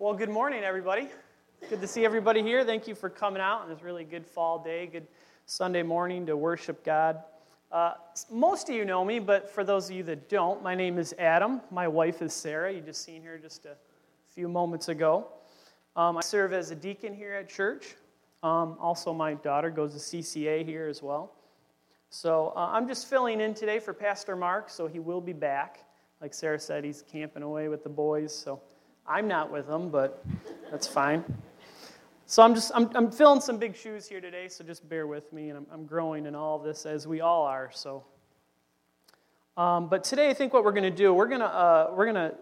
Well, good morning, everybody. Good to see everybody here. Thank you for coming out on this really good fall day, good Sunday morning to worship God. Uh, most of you know me, but for those of you that don't, my name is Adam. My wife is Sarah. You just seen her just a few moments ago. Um, I serve as a deacon here at church. Um, also, my daughter goes to CCA here as well. So uh, I'm just filling in today for Pastor Mark, so he will be back. Like Sarah said, he's camping away with the boys, so I'm not with them, but that's fine. So I'm just I'm, I'm filling some big shoes here today, so just bear with me, and I'm, I'm growing in all this as we all are. So, um, but today I think what we're going to do we're going to uh, we're going to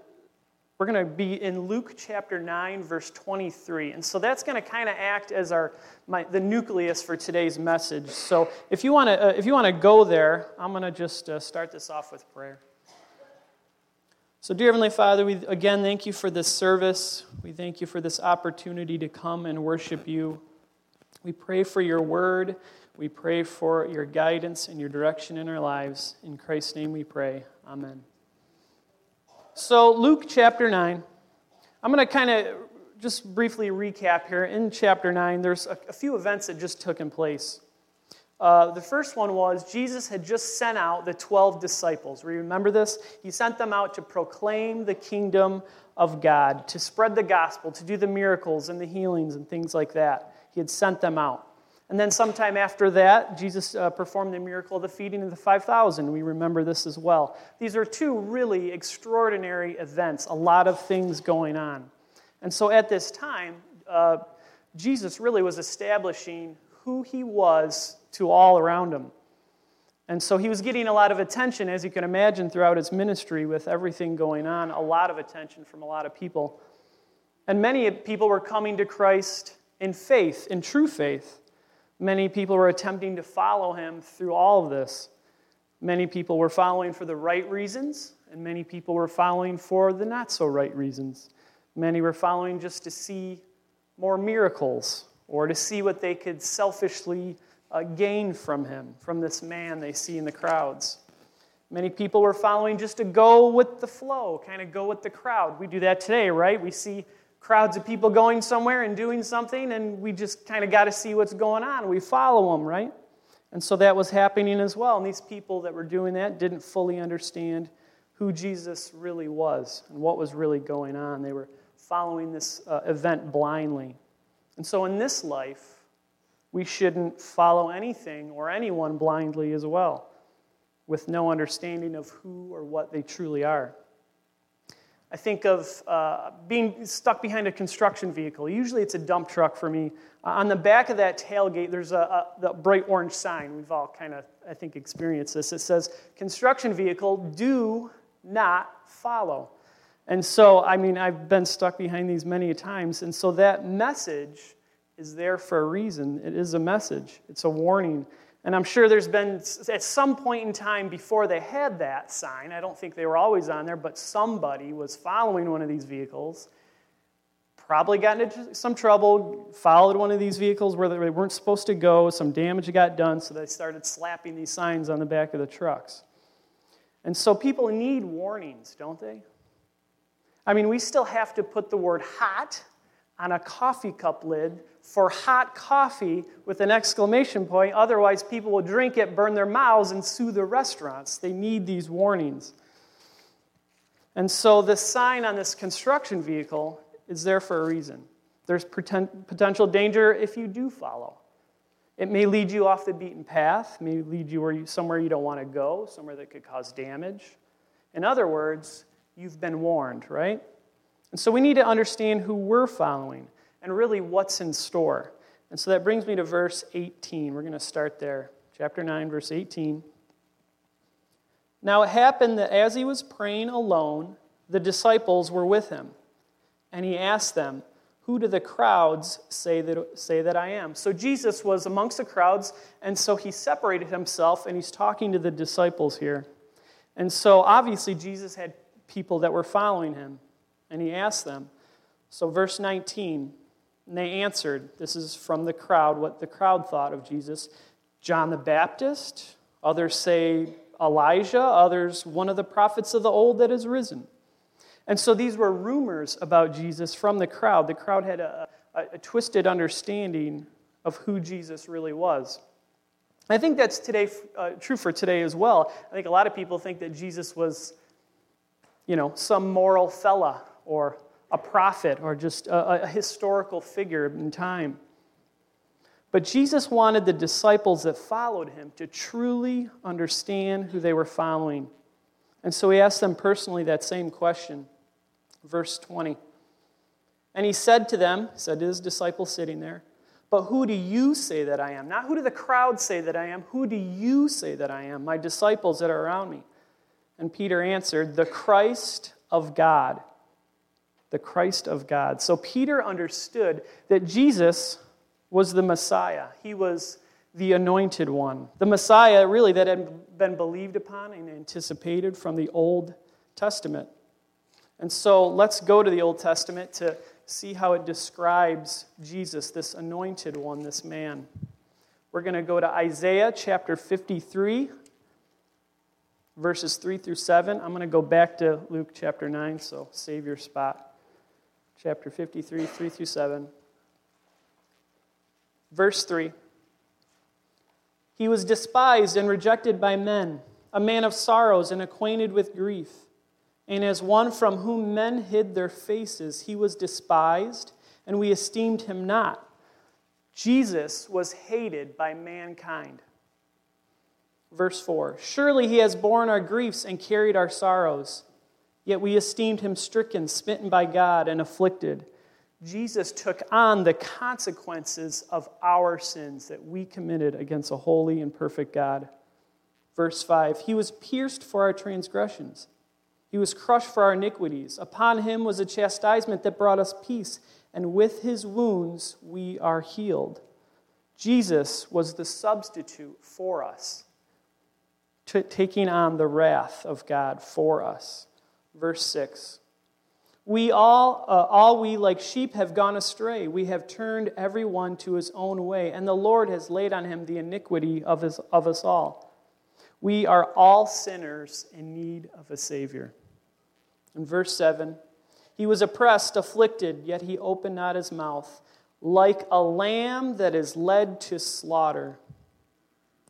we're going to be in Luke chapter 9, verse 23. And so that's going to kind of act as our, my, the nucleus for today's message. So if you want to, uh, if you want to go there, I'm going to just uh, start this off with prayer. So, dear Heavenly Father, we again thank you for this service. We thank you for this opportunity to come and worship you. We pray for your word. We pray for your guidance and your direction in our lives. In Christ's name we pray. Amen. So, Luke chapter 9. I'm going to kind of just briefly recap here. In chapter 9, there's a, few events that just took in place. Uh, the first one was Jesus had just sent out the 12 disciples. Remember this? He sent them out to proclaim the kingdom of God, to spread the gospel, to do the miracles and the healings and things like that. He had sent them out. And then, sometime after that, Jesus uh, performed the miracle of the feeding of the 5,000. We remember this as well. These are two really extraordinary events, a lot of things going on. And so, at this time, uh, Jesus really was establishing who he was to all around him. And so he was getting a lot of attention, as you can imagine, throughout his ministry with everything going on, a lot of attention from a lot of people. And many people were coming to Christ in faith, in true faith. Many people were attempting to follow him through all of this. Many people were following for the right reasons, and many people were following for the not so right reasons. Many were following just to see more miracles or to see what they could selfishly uh, gain from him, from this man they see in the crowds. Many people were following just to go with the flow, kind of go with the crowd. We do that today, right? We see crowds of people going somewhere and doing something, and we just kind of got to see what's going on. We follow them, right? And so that was happening as well. And these people that were doing that didn't fully understand who Jesus really was and what was really going on. They were following this uh, event blindly. And so in this life, we shouldn't follow anything or anyone blindly as well, with no understanding of who or what they truly are. I think of uh, being stuck behind a construction vehicle. Usually it's a dump truck for me. Uh, on the back of that tailgate, there's a, a, a bright orange sign. We've all kind of, I think, experienced this. It says, Construction vehicle, do not follow. And so, I mean, I've been stuck behind these many times. And so that message is there for a reason. It is a message, it's a warning. And I'm sure there's been, at some point in time before they had that sign, I don't think they were always on there, but somebody was following one of these vehicles, probably got into some trouble, followed one of these vehicles where they weren't supposed to go, some damage got done, so they started slapping these signs on the back of the trucks. And so people need warnings, don't they? I mean, we still have to put the word hot on a coffee cup lid for hot coffee with an exclamation point. Otherwise, people will drink it, burn their mouths, and sue the restaurants. They need these warnings. And so, the sign on this construction vehicle is there for a reason. There's potential danger if you do follow. It may lead you off the beaten path, may lead you, you somewhere you don't want to go, somewhere that could cause damage. In other words, you've been warned, right? And so we need to understand who we're following and really what's in store. And so that brings me to verse 18. We're going to start there. Chapter 9, verse 18. Now it happened that as he was praying alone, the disciples were with him. And he asked them, Who do the crowds say that, say that I am? So Jesus was amongst the crowds, and so he separated himself, and he's talking to the disciples here. And so obviously, Jesus had people that were following him, and he asked them. So, verse 19 and they answered, This is from the crowd, what the crowd thought of Jesus John the Baptist. Others say Elijah. Others, one of the prophets of the old that has risen. And so these were rumors about Jesus from the crowd. The crowd had a, a, a twisted understanding of who Jesus really was. I think that's today, uh, true for today as well. I think a lot of people think that Jesus was, you know, some moral fella or a prophet or just a, a historical figure in time. But Jesus wanted the disciples that followed him to truly understand who they were following. And so he asked them personally that same question. Verse 20. And he said to them, said to his disciples sitting there, But who do you say that I am? Not who do the crowd say that I am? Who do you say that I am, my disciples that are around me? And Peter answered, The Christ of God. The Christ of God. So Peter understood that Jesus was the Messiah. He was the anointed one. The Messiah, really, that had been believed upon and anticipated from the Old Testament. And so let's go to the Old Testament to see how it describes Jesus, this anointed one, this man. We're going to go to Isaiah chapter 53, verses 3 through 7. I'm going to go back to Luke chapter 9, so save your spot. Chapter 53, 3 through 7. Verse 3 He was despised and rejected by men, a man of sorrows and acquainted with grief. And as one from whom men hid their faces, he was despised, and we esteemed him not. Jesus was hated by mankind. Verse 4 Surely he has borne our griefs and carried our sorrows, yet we esteemed him stricken, smitten by God, and afflicted. Jesus took on the consequences of our sins that we committed against a holy and perfect God. Verse 5 He was pierced for our transgressions, He was crushed for our iniquities. Upon Him was a chastisement that brought us peace, and with His wounds we are healed. Jesus was the substitute for us, taking on the wrath of God for us. Verse 6 we all, uh, all we like sheep have gone astray. We have turned every one to his own way, and the Lord has laid on him the iniquity of, his, of us all. We are all sinners in need of a Savior. In verse 7, he was oppressed, afflicted, yet he opened not his mouth. Like a lamb that is led to slaughter,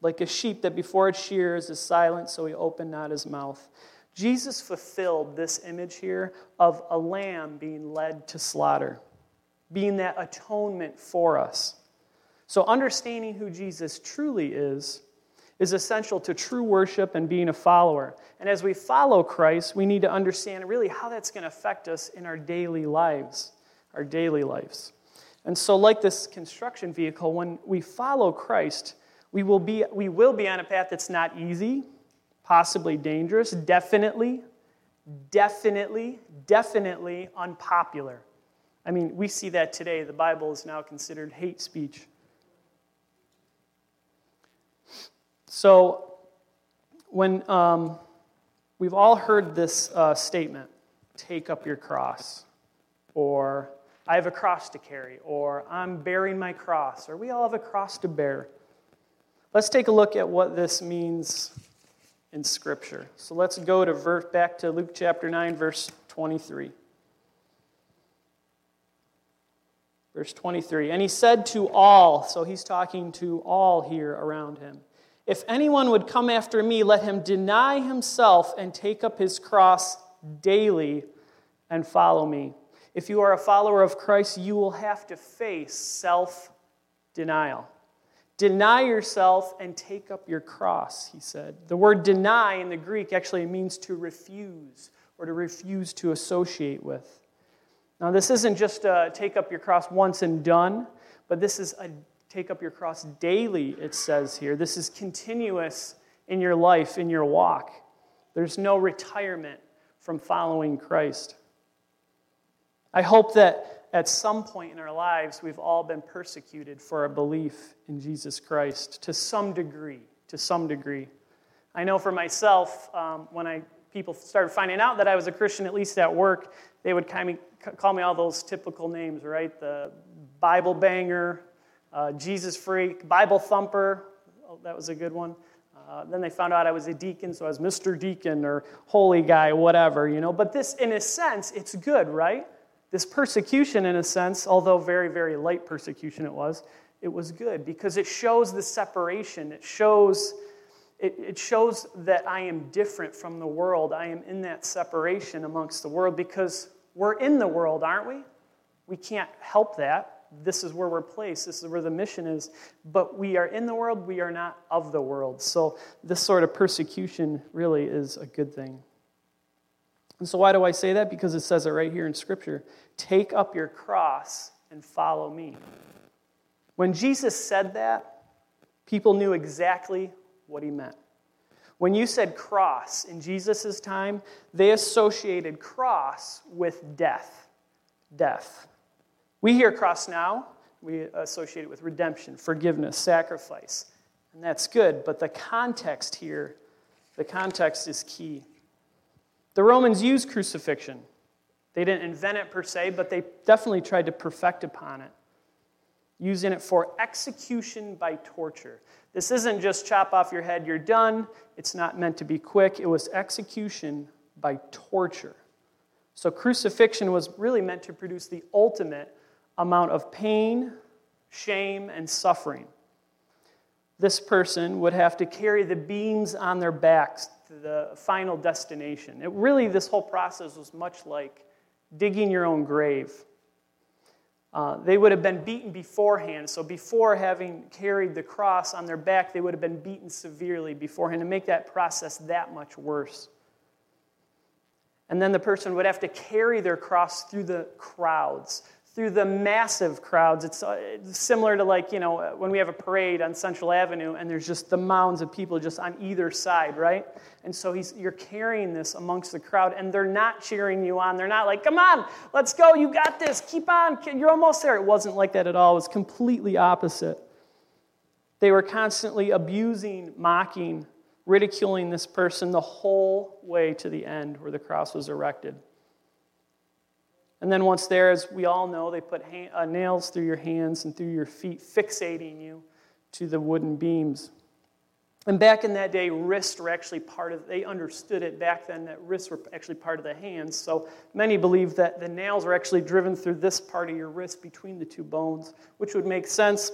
like a sheep that before its shears is silent, so he opened not his mouth. Jesus fulfilled this image here of a lamb being led to slaughter, being that atonement for us. So, understanding who Jesus truly is is essential to true worship and being a follower. And as we follow Christ, we need to understand really how that's going to affect us in our daily lives, our daily lives. And so, like this construction vehicle, when we follow Christ, we will be, we will be on a path that's not easy, possibly dangerous, definitely, definitely, definitely unpopular. I mean, we see that today. The Bible is now considered hate speech. So, when um, we've all heard this uh, statement, take up your cross, or I have a cross to carry, or I'm bearing my cross, or we all have a cross to bear. Let's take a look at what this means in Scripture. So let's go to verse, back to Luke chapter 9, verse 23. Verse 23. And he said to all, so he's talking to all here around him, if anyone would come after me, let him deny himself and take up his cross daily and follow me. If you are a follower of Christ, you will have to face self denial. Deny yourself and take up your cross, he said. The word deny in the Greek actually means to refuse or to refuse to associate with. Now, this isn't just a take up your cross once and done, but this is a take up your cross daily, it says here. This is continuous in your life, in your walk. There's no retirement from following Christ. I hope that at some point in our lives, we've all been persecuted for our belief in Jesus Christ to some degree. To some degree. I know for myself, um, when I people started finding out that I was a Christian, at least at work, they would kind of call me all those typical names, right? The Bible banger, uh, Jesus freak, Bible thumper. Oh, that was a good one. Uh, then they found out I was a deacon, so I was Mr. Deacon or holy guy, whatever, you know. But this, in a sense, it's good, right? This persecution, in a sense, although very, very light persecution it was, it was good because it shows the separation. It shows, it, it shows that I am different from the world. I am in that separation amongst the world because we're in the world, aren't we? We can't help that this is where we're placed, this is where the mission is. But we are in the world, we are not of the world. So this sort of persecution really is a good thing. And so, why do I say that? Because it says it right here in Scripture take up your cross and follow me. When Jesus said that, people knew exactly what he meant. When you said cross in Jesus' time, they associated cross with death. Death. We hear cross now, we associate it with redemption, forgiveness, sacrifice. And that's good, but the context here, the context is key. The Romans used crucifixion. They didn't invent it per se, but they definitely tried to perfect upon it, using it for execution by torture. This isn't just chop off your head, you're done. It's not meant to be quick. It was execution by torture. So crucifixion was really meant to produce the ultimate amount of pain, shame, and suffering. This person would have to carry the beams on their backs the final destination. It really, this whole process was much like digging your own grave. Uh, they would have been beaten beforehand. So, before having carried the cross on their back, they would have been beaten severely beforehand to make that process that much worse. And then the person would have to carry their cross through the crowds through the massive crowds. It's, uh, similar to like, you know, when we have a parade on Central Avenue and there's just the mounds of people just on either side, right? And so he's, you're carrying this amongst the crowd and they're not cheering you on. They're not like, come on, let's go, you got this, keep on, you're almost there. It wasn't like that at all. It was completely opposite. They were constantly abusing, mocking, ridiculing this person the whole way to the end where the cross was erected. And then once there, as we all know, they put ha- uh, nails through your hands and through your feet, fixating you to the wooden beams. And back in that day, wrists were actually part of, they understood it back then that wrists were actually part of the hands. So many believe that the nails were actually driven through this part of your wrist between the two bones, which would make sense.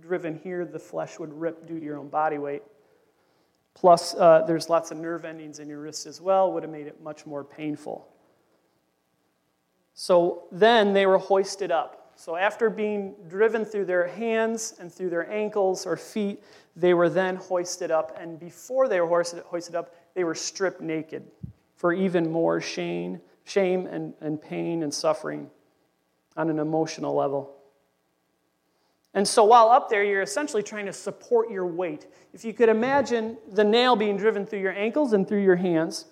Driven here, the flesh would rip due to your own body weight. Plus, uh, there's lots of nerve endings in your wrist as well, would have made it much more painful. So then they were hoisted up. So after being driven through their hands and through their ankles or feet, they were then hoisted up. And before they were hoisted up, they were stripped naked for even more shame, shame and, and pain and suffering on an emotional level. And so while up there, you're essentially trying to support your weight. If you could imagine the nail being driven through your ankles and through your hands,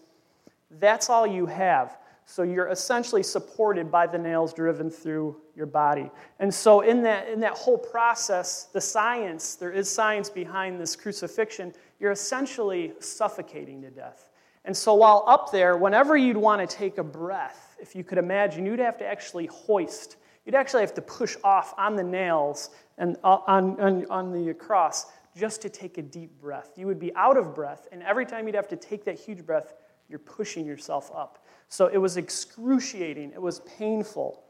that's all you have. So you're essentially supported by the nails driven through your body. And so in that, in that whole process, the science, there is science behind this crucifixion, you're essentially suffocating to death. And so while up there, whenever you'd want to take a breath, if you could imagine, you'd have to actually hoist. You'd actually have to push off on the nails and uh, on, on, on the cross just to take a deep breath. You would be out of breath, and every time you'd have to take that huge breath, you're pushing yourself up. So it was excruciating, it was painful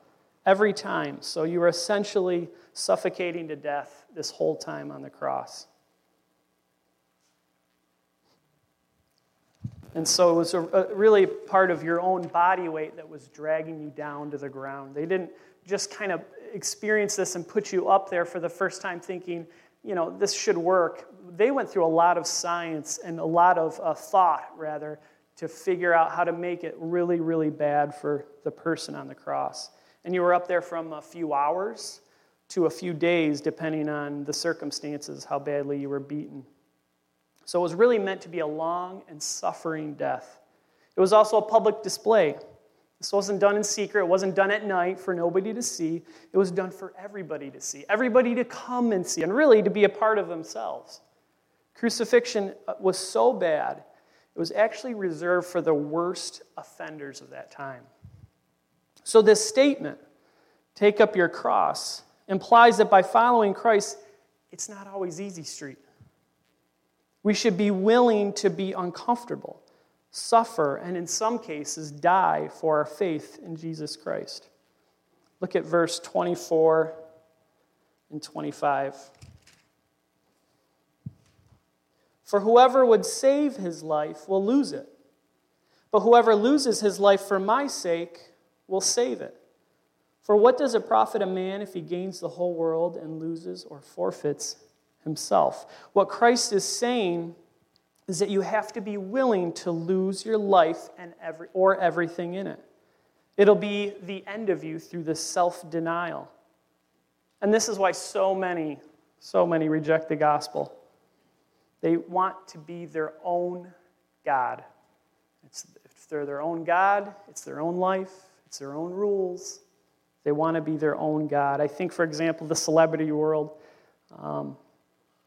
every time. So you were essentially suffocating to death this whole time on the cross. And so it was a, a really part of your own body weight that was dragging you down to the ground. They didn't just kind of experience this and put you up there for the first time thinking, you know, this should work. They went through a lot of science and a lot of uh, thought, rather, to figure out how to make it really, really bad for the person on the cross. And you were up there from a few hours to a few days, depending on the circumstances, how badly you were beaten. So it was really meant to be a long and suffering death. It was also a public display. This wasn't done in secret. It wasn't done at night for nobody to see. It was done for everybody to see, everybody to come and see, and really to be a part of themselves. Crucifixion was so bad it was actually reserved for the worst offenders of that time. So, this statement, take up your cross, implies that by following Christ, it's not always easy street. We should be willing to be uncomfortable, suffer, and in some cases die for our faith in Jesus Christ. Look at verse 24 and 25. For whoever would save his life will lose it, but whoever loses his life for my sake will save it. For what does it profit a man if he gains the whole world and loses or forfeits himself? What Christ is saying is that you have to be willing to lose your life and every, or everything in it. It'll be the end of you through the self denial. And this is why so many, so many reject the gospel. They want to be their own God. It's, if they're their own God, it's their own life, it's their own rules. They want to be their own God. I think, for example, the celebrity world. Um,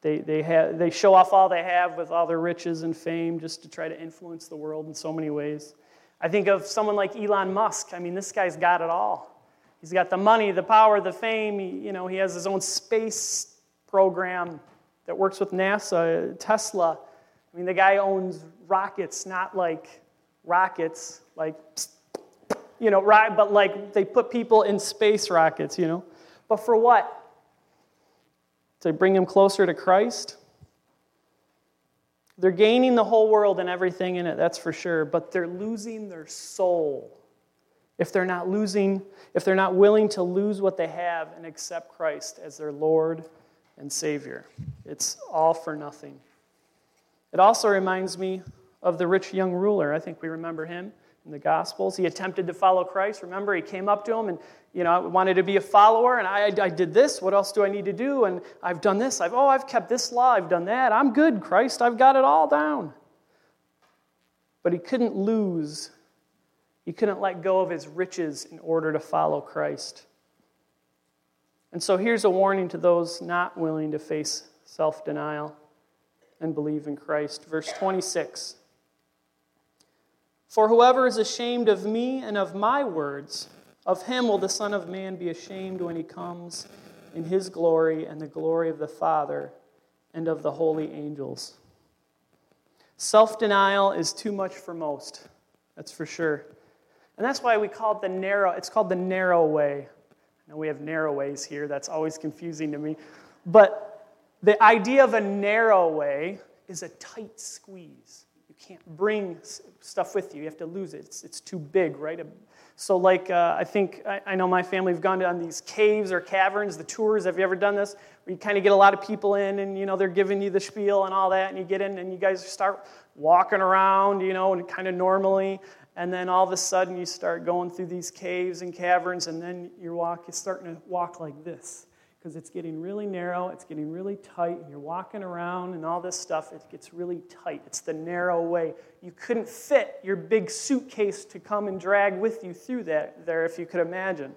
they, they, have, they show off all they have with all their riches and fame just to try to influence the world in so many ways. I think of someone like Elon Musk. I mean, this guy's got it all. He's got the money, the power, the fame. He, you know, he has his own space program that works with NASA, Tesla. I mean, the guy owns rockets, not like rockets, like, you know, but like they put people in space rockets, you know. But for what? To bring him closer to Christ? They're gaining the whole world and everything in it, that's for sure, but they're losing their soul. If they're not losing, if they're not willing to lose what they have and accept Christ as their Lord and Savior. It's all for nothing. It also reminds me of the rich young ruler. I think we remember him in the Gospels. He attempted to follow Christ. Remember, he came up to him and, you know, wanted to be a follower, and I, I did this. What else do I need to do? And I've done this. I've, oh, I've kept this law. I've done that. I'm good, Christ. I've got it all down. But he couldn't lose. He couldn't let go of his riches in order to follow Christ. And so here's a warning to those not willing to face self denial and believe in Christ. Verse 26 For whoever is ashamed of me and of my words, of him will the Son of Man be ashamed when he comes in his glory and the glory of the Father and of the holy angels. Self denial is too much for most, that's for sure. And that's why we call it the narrow, it's called the narrow way. Now we have narrow ways here, that's always confusing to me. But the idea of a narrow way is a tight squeeze. You can't bring stuff with you, you have to lose it. It's, it's too big, right? So, like, uh, I think I, I, know my family have gone down these caves or caverns, the tours. Have you ever done this? Where you kind of get a lot of people in, and you know they're giving you the spiel and all that, and you get in, and you guys start walking around, you know, and kind of normally, and then all of a sudden you start going through these caves and caverns, and then your walk is starting to walk like this because it's getting really narrow, it's getting really tight, and you're walking around and all this stuff, it gets really tight. It's the narrow way. You couldn't fit your big suitcase to come and drag with you through that there if you could imagine.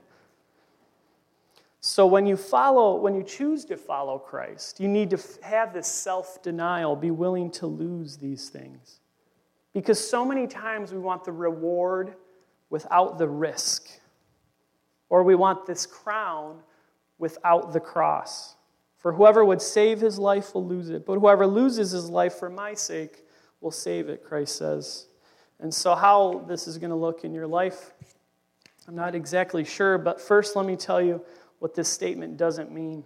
So when you follow, when you choose to follow Christ, you need to have this self-denial, be willing to lose these things. Because so many times we want the reward without the risk, or we want this crown without the cross. For whoever would save his life will lose it, but whoever loses his life for my sake will save it, Christ says. And so, how this is going to look in your life, I'm not exactly sure, but first let me tell you what this statement doesn't mean.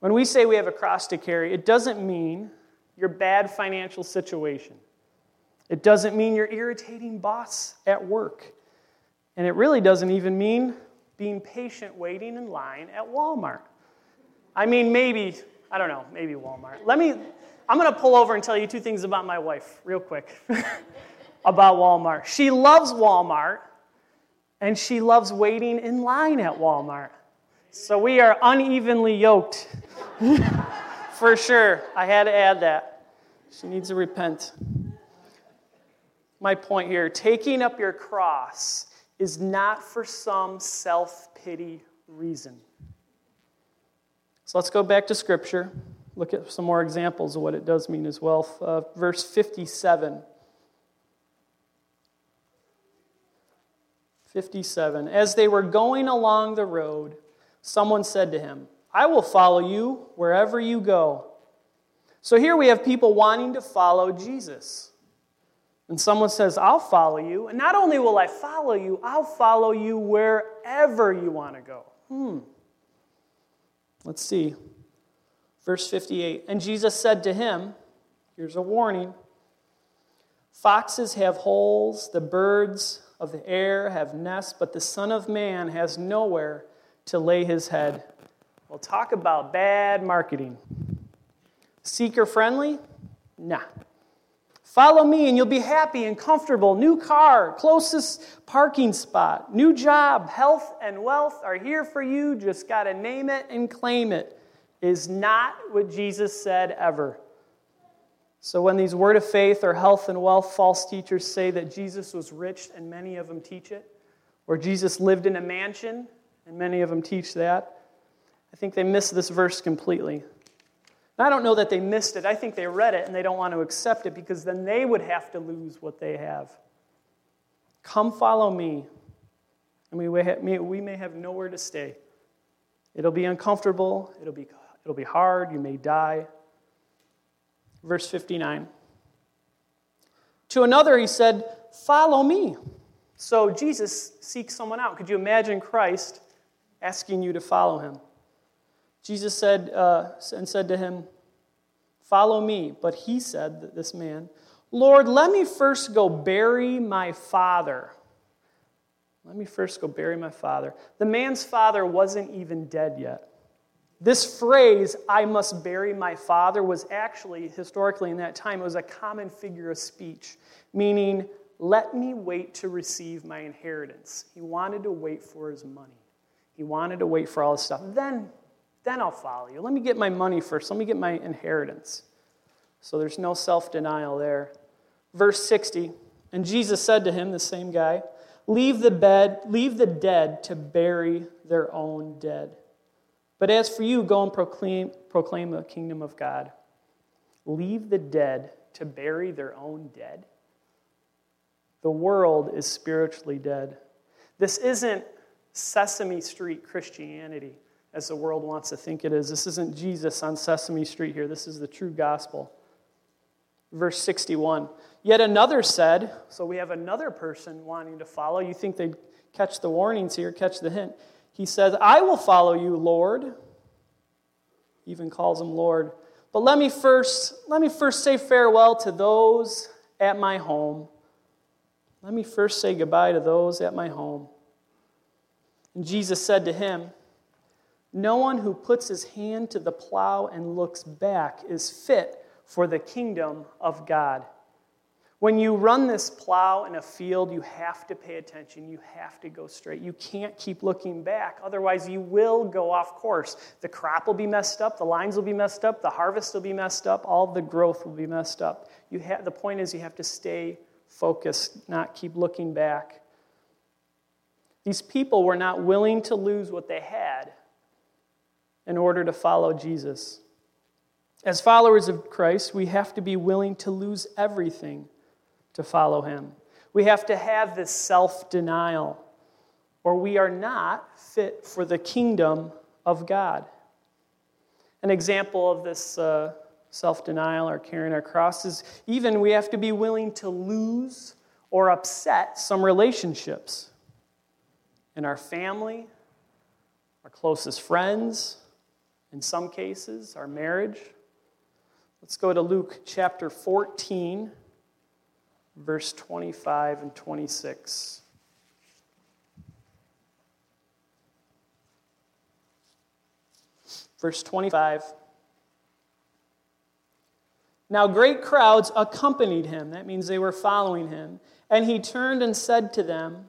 When we say we have a cross to carry, it doesn't mean your bad financial situation. It doesn't mean your irritating boss at work. And it really doesn't even mean being patient waiting in line at Walmart. I mean, maybe, I don't know, maybe Walmart. Let me, I'm going to pull over and tell you two things about my wife, real quick, about Walmart. She loves Walmart, and she loves waiting in line at Walmart. So we are unevenly yoked, for sure. I had to add that. She needs to repent my point here. Taking up your cross is not for some self pity reason. So let's go back to Scripture. Look at some more examples of what it does mean as well. Uh, verse 57. 57. As they were going along the road, someone said to him, I will follow you wherever you go. So here we have people wanting to follow Jesus. And someone says, I'll follow you. And not only will I follow you, I'll follow you wherever you want to go. Hmm. Let's see. Verse 58. And Jesus said to him, Here's a warning Foxes have holes, the birds of the air have nests, but the Son of Man has nowhere to lay his head. We'll talk about bad marketing. Seeker friendly? Nah. Follow me and you'll be happy and comfortable. New car, closest parking spot, new job, health and wealth are here for you. Just got to name it and claim it. Is not what Jesus said ever. So, when these word of faith or health and wealth false teachers say that Jesus was rich, and many of them teach it, or Jesus lived in a mansion, and many of them teach that, I think they miss this verse completely. And I don't know that they missed it. I think they read it and they don't want to accept it because then they would have to lose what they have. Come follow me, and we may, we may have nowhere to stay. It'll be uncomfortable, it'll be, it'll be hard, you may die. Verse 59. To another, he said, Follow me. So Jesus seeks someone out. Could you imagine Christ asking you to follow him? Jesus said, uh, and said to him, Follow me. But he said, this man, Lord, let me first go bury my father. Let me first go bury my father. The man's father wasn't even dead yet. This phrase, I must bury my father, was actually, historically in that time, it was a common figure of speech, meaning, let me wait to receive my inheritance. He wanted to wait for his money. He wanted to wait for all his stuff. Then then I'll follow you. Let me get my money first. Let me get my inheritance. So there's no self denial there. Verse 60 And Jesus said to him, the same guy, Leave the bed, leave the dead to bury their own dead. But as for you, go and proclaim, proclaim the kingdom of God. Leave the dead to bury their own dead. The world is spiritually dead. This isn't Sesame Street Christianity as the world wants to think it is. This isn't Jesus on Sesame Street here. This is the true gospel. Verse 61. Yet another said, so we have another person wanting to follow. You think they'd catch the warnings here, catch the hint. He says, I will follow you, Lord. Even calls him Lord. But let me first, let me first say farewell to those at my home. Let me first say goodbye to those at my home. And Jesus said to him, no one who puts his hand to the plow and looks back is fit for the kingdom of God. When you run this plow in a field, you have to pay attention. You have to go straight. You can't keep looking back. Otherwise, you will go off course. The crop will be messed up. The lines will be messed up. The harvest will be messed up. All the growth will be messed up. You the point is, you have to stay focused, not keep looking back. These people were not willing to lose what they had in order to follow Jesus. As followers of Christ, we have to be willing to lose everything to follow him. We have to have this self denial, or we are not fit for the kingdom of God. An example of this uh, self denial or carrying our cross is even we have to be willing to lose or upset some relationships in our family, our closest friends, in some cases, our marriage. Let's go to Luke chapter 14, verse 25 and 26. Verse 25. Now great crowds accompanied him. That means they were following him. And he turned and said to them,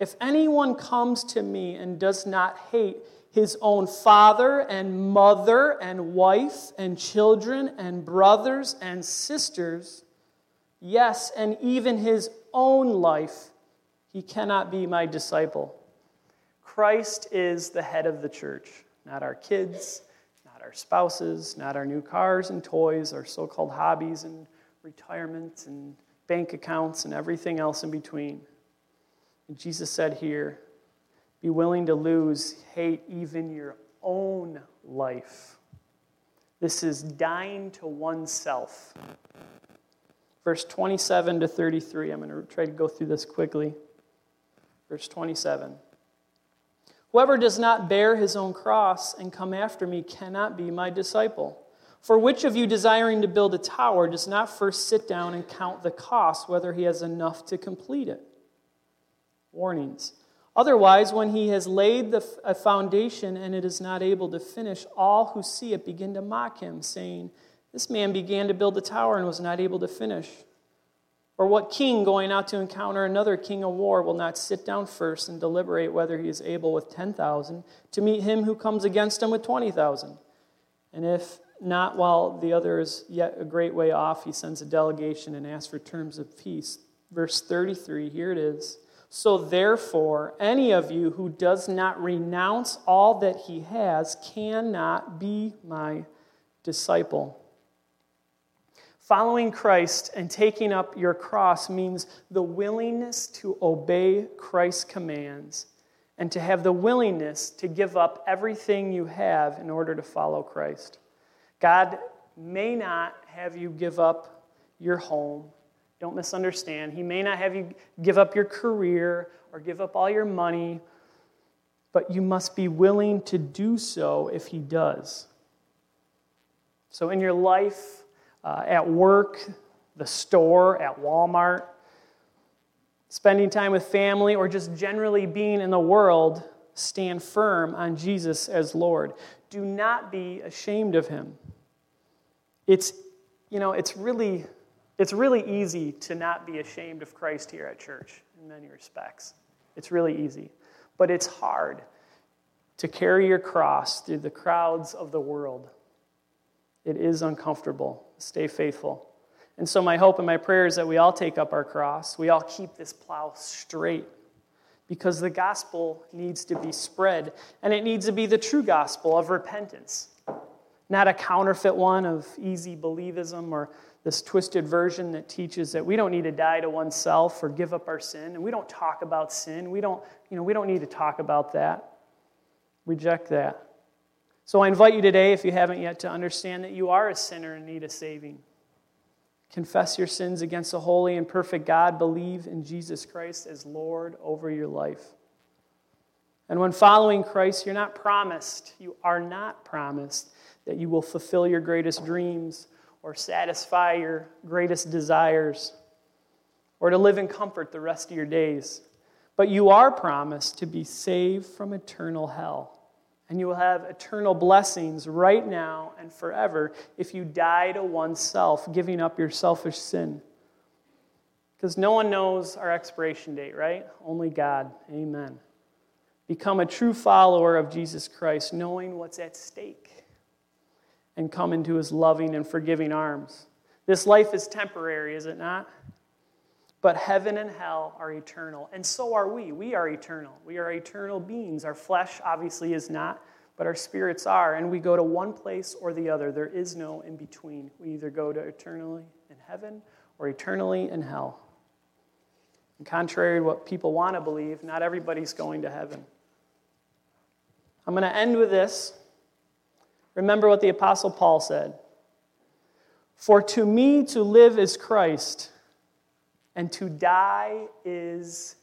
If anyone comes to me and does not hate his own father and mother and wife and children and brothers and sisters, yes, and even his own life, he cannot be my disciple. Christ is the head of the church, not our kids, not our spouses, not our new cars and toys, our so called hobbies and retirement and bank accounts and everything else in between. And Jesus said here, be willing to lose, hate even your own life This is dying to oneself. Verse 27 to 33. I'm going to try to go through this quickly. Verse 27. Whoever does not bear his own cross and come after me cannot be my disciple. For which of you desiring to build a tower does not first sit down and count the cost, whether he has enough to complete it? Warnings. Otherwise, when he has laid the, a foundation and it is not able to finish, all who see it begin to mock him, saying, This man began to build a tower and was not able to finish. Or what king going out to encounter another king of war will not sit down first and deliberate whether he is able with 10,000 to meet him who comes against him with 20,000? And if not while the other is yet a great way off, he sends a delegation and asks for terms of peace. Verse 33, here it is. So therefore, any of you who does not renounce all that he has cannot be my disciple. Following Christ and taking up your cross means the willingness to obey Christ's commands and to have the willingness to give up everything you have in order to follow Christ. God may not have you give up your home. Don't misunderstand. He may not have you give up your career or give up all your money, but you must be willing to do so if He does. So, in your life, uh, at work, the store, at Walmart, spending time with family, or just generally being in the world, stand firm on Jesus as Lord. Do not be ashamed of Him. It's, you know, it's really, it's really easy to not be ashamed of Christ here at church in many respects. It's really easy. But it's hard to carry your cross through the crowds of the world. It is uncomfortable. Stay faithful. And so, my hope and my prayer is that we all take up our cross. We all keep this plow straight because the gospel needs to be spread, and it needs to be the true gospel of repentance not a counterfeit one of easy believism or this twisted version that teaches that we don't need to die to oneself or give up our sin and we don't talk about sin. We don't you know we don't need to talk about that. Reject that. So i invite you today if you haven't yet to understand that you are a sinner in need of saving. Confess your sins against a holy and perfect god. Believe in jesus christ as lord over your life. And when following christ you're not promised you are not promised that you will fulfill your greatest dreams or satisfy your greatest desires or to live in comfort the rest of your days. But you are promised to be saved from eternal hell. And you will have eternal blessings right now and forever if you die to oneself, giving up your selfish sin. Because no one knows our expiration date, right? Only God. Amen. Become a true follower of Jesus Christ, knowing what's at stake and come into his loving and forgiving arms. This life is temporary, is it not? But heaven and hell are eternal, and so are we. We are eternal. We are eternal beings. Our flesh obviously is not, but our spirits are, and we go to one place or the other. There is no in between. We either go to eternally in heaven or eternally in hell. And contrary to what people want to believe, not everybody's going to heaven. I'm going to end with this. Remember what the Apostle Paul said For to me to live is Christ, and to die is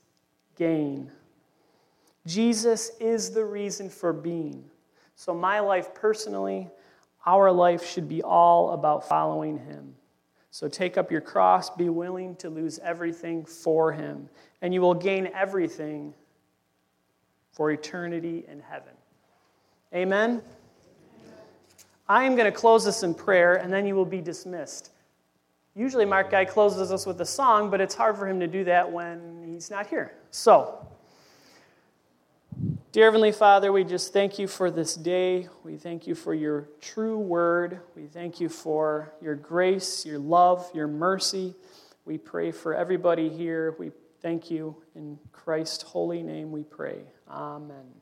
gain. Jesus is the reason for being. So, my life personally, our life should be all about following him. So, take up your cross, be willing to lose everything for him, and you will gain everything for eternity in heaven. Amen. I am going to close this in prayer, and then you will be dismissed. Usually, Mark Guy closes us with a song, but it's hard for him to do that when he's not here. So, dear Heavenly Father, we just thank you for this day. We thank you for your true word. We thank you for your grace, your love, your mercy. We pray for everybody here. We thank you. In Christ's holy name we pray. Amen.